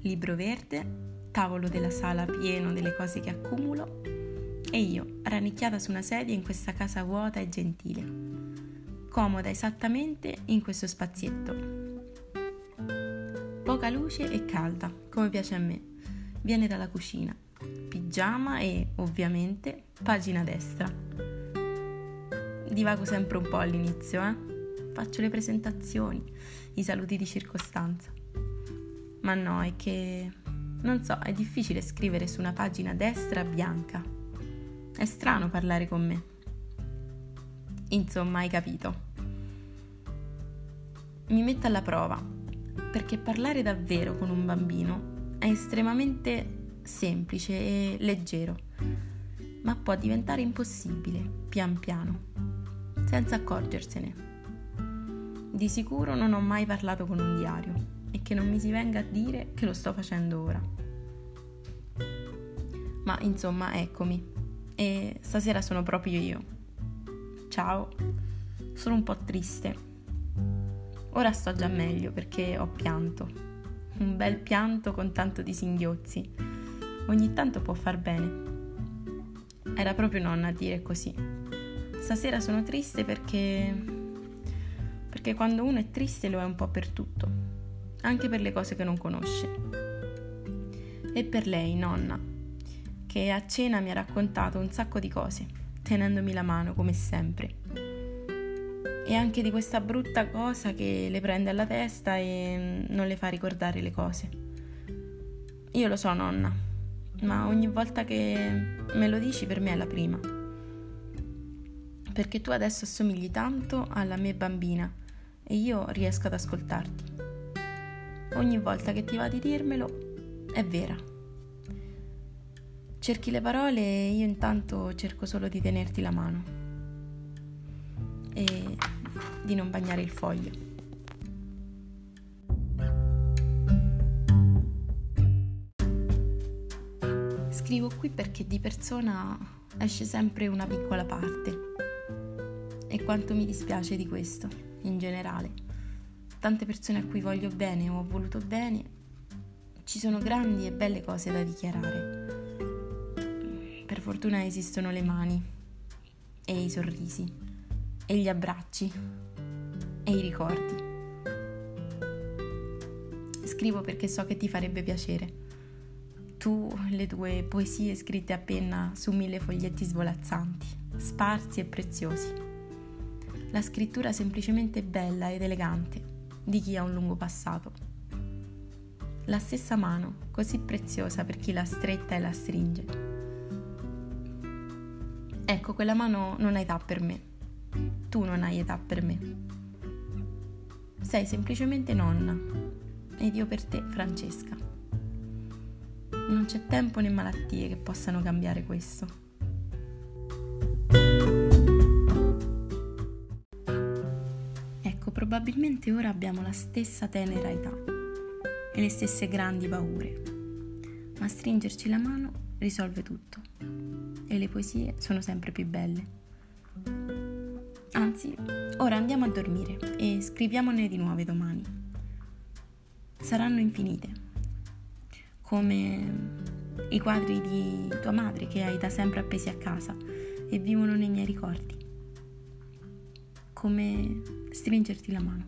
libro verde, tavolo della sala pieno delle cose che accumulo e io, rannicchiata su una sedia in questa casa vuota e gentile, comoda esattamente in questo spazietto. Poca luce e calda, come piace a me. Viene dalla cucina. Pigiama e, ovviamente, pagina destra. Divago sempre un po' all'inizio, eh? Faccio le presentazioni, i saluti di circostanza. Ma no, è che non so, è difficile scrivere su una pagina destra bianca. È strano parlare con me. Insomma, hai capito. Mi metto alla prova, perché parlare davvero con un bambino è estremamente semplice e leggero, ma può diventare impossibile pian piano, senza accorgersene. Di sicuro non ho mai parlato con un diario e che non mi si venga a dire che lo sto facendo ora. Ma insomma, eccomi. E stasera sono proprio io. Ciao. Sono un po' triste. Ora sto già meglio perché ho pianto. Un bel pianto con tanto di singhiozzi. Ogni tanto può far bene. Era proprio nonna a dire così. Stasera sono triste perché perché quando uno è triste lo è un po' per tutto, anche per le cose che non conosce. E per lei, nonna, che a cena mi ha raccontato un sacco di cose, tenendomi la mano come sempre. E anche di questa brutta cosa che le prende alla testa e non le fa ricordare le cose. Io lo so, nonna, ma ogni volta che me lo dici per me è la prima. Perché tu adesso assomigli tanto alla mia bambina e io riesco ad ascoltarti. Ogni volta che ti va di dirmelo, è vera. Cerchi le parole e io intanto cerco solo di tenerti la mano e di non bagnare il foglio. Scrivo qui perché di persona esce sempre una piccola parte e quanto mi dispiace di questo in generale, tante persone a cui voglio bene o ho voluto bene, ci sono grandi e belle cose da dichiarare. Per fortuna esistono le mani e i sorrisi e gli abbracci e i ricordi. Scrivo perché so che ti farebbe piacere. Tu, le tue poesie scritte a penna su mille foglietti svolazzanti, sparsi e preziosi la scrittura semplicemente bella ed elegante di chi ha un lungo passato. La stessa mano, così preziosa per chi la stretta e la stringe. Ecco, quella mano non ha età per me. Tu non hai età per me. Sei semplicemente nonna ed io per te, Francesca. Non c'è tempo né malattie che possano cambiare questo. Probabilmente ora abbiamo la stessa tenera età e le stesse grandi paure, ma stringerci la mano risolve tutto e le poesie sono sempre più belle. Anzi, ora andiamo a dormire e scriviamone di nuove domani. Saranno infinite, come i quadri di tua madre che hai da sempre appesi a casa e vivono nei miei ricordi come stringerti la mano.